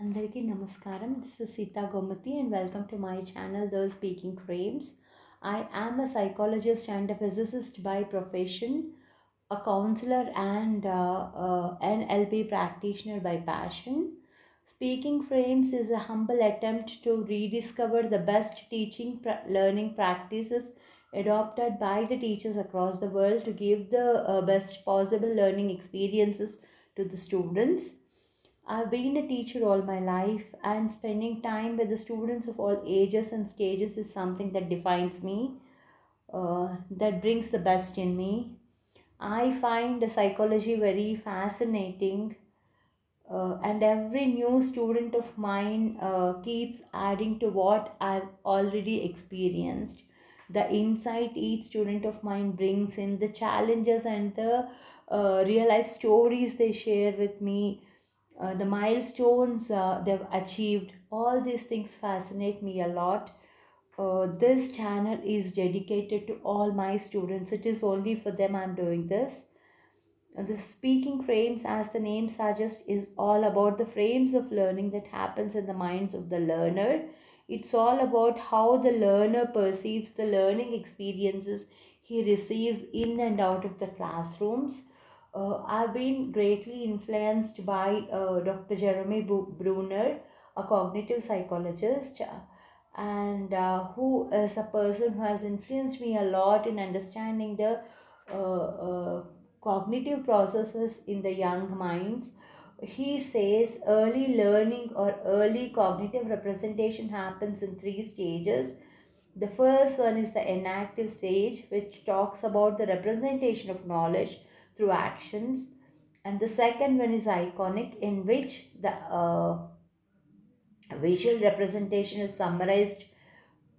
అందరికీ నమస్కారం this is Sita Gomathi and welcome to my channel the speaking frames I am a psychologist and a physicist by profession, a counselor and uh, uh, an LP practitioner by passion. Speaking Frames is a humble attempt to rediscover the best teaching pra- learning practices adopted by the teachers across the world to give the uh, best possible learning experiences to the students. I've been a teacher all my life, and spending time with the students of all ages and stages is something that defines me, uh, that brings the best in me. I find the psychology very fascinating, uh, and every new student of mine uh, keeps adding to what I've already experienced. The insight each student of mine brings in, the challenges and the uh, real life stories they share with me, uh, the milestones uh, they've achieved, all these things fascinate me a lot. Uh, this channel is dedicated to all my students. It is only for them I'm doing this. Uh, The speaking frames, as the name suggests, is all about the frames of learning that happens in the minds of the learner. It's all about how the learner perceives the learning experiences he receives in and out of the classrooms. Uh, I've been greatly influenced by uh, Dr. Jeremy Bruner, a cognitive psychologist, uh, and uh, who is a person who has influenced me a lot in understanding the uh, uh, cognitive processes in the young minds. He says early learning or early cognitive representation happens in three stages. The first one is the enactive stage, which talks about the representation of knowledge through actions. And the second one is iconic, in which the uh, visual representation is summarized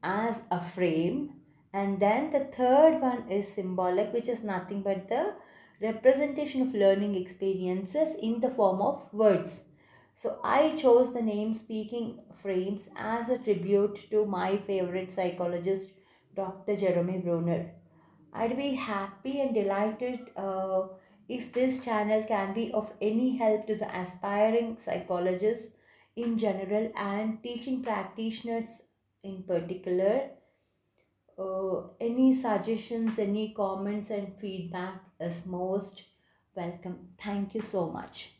as a frame. And then the third one is symbolic, which is nothing but the representation of learning experiences in the form of words. So I chose the name Speaking Frames as a tribute to my favorite psychologist, Dr. Jeremy Bruner. I'd be happy and delighted uh, if this channel can be of any help to the aspiring psychologists in general and teaching practitioners in particular. Uh, any suggestions, any comments, and feedback is most welcome. Thank you so much.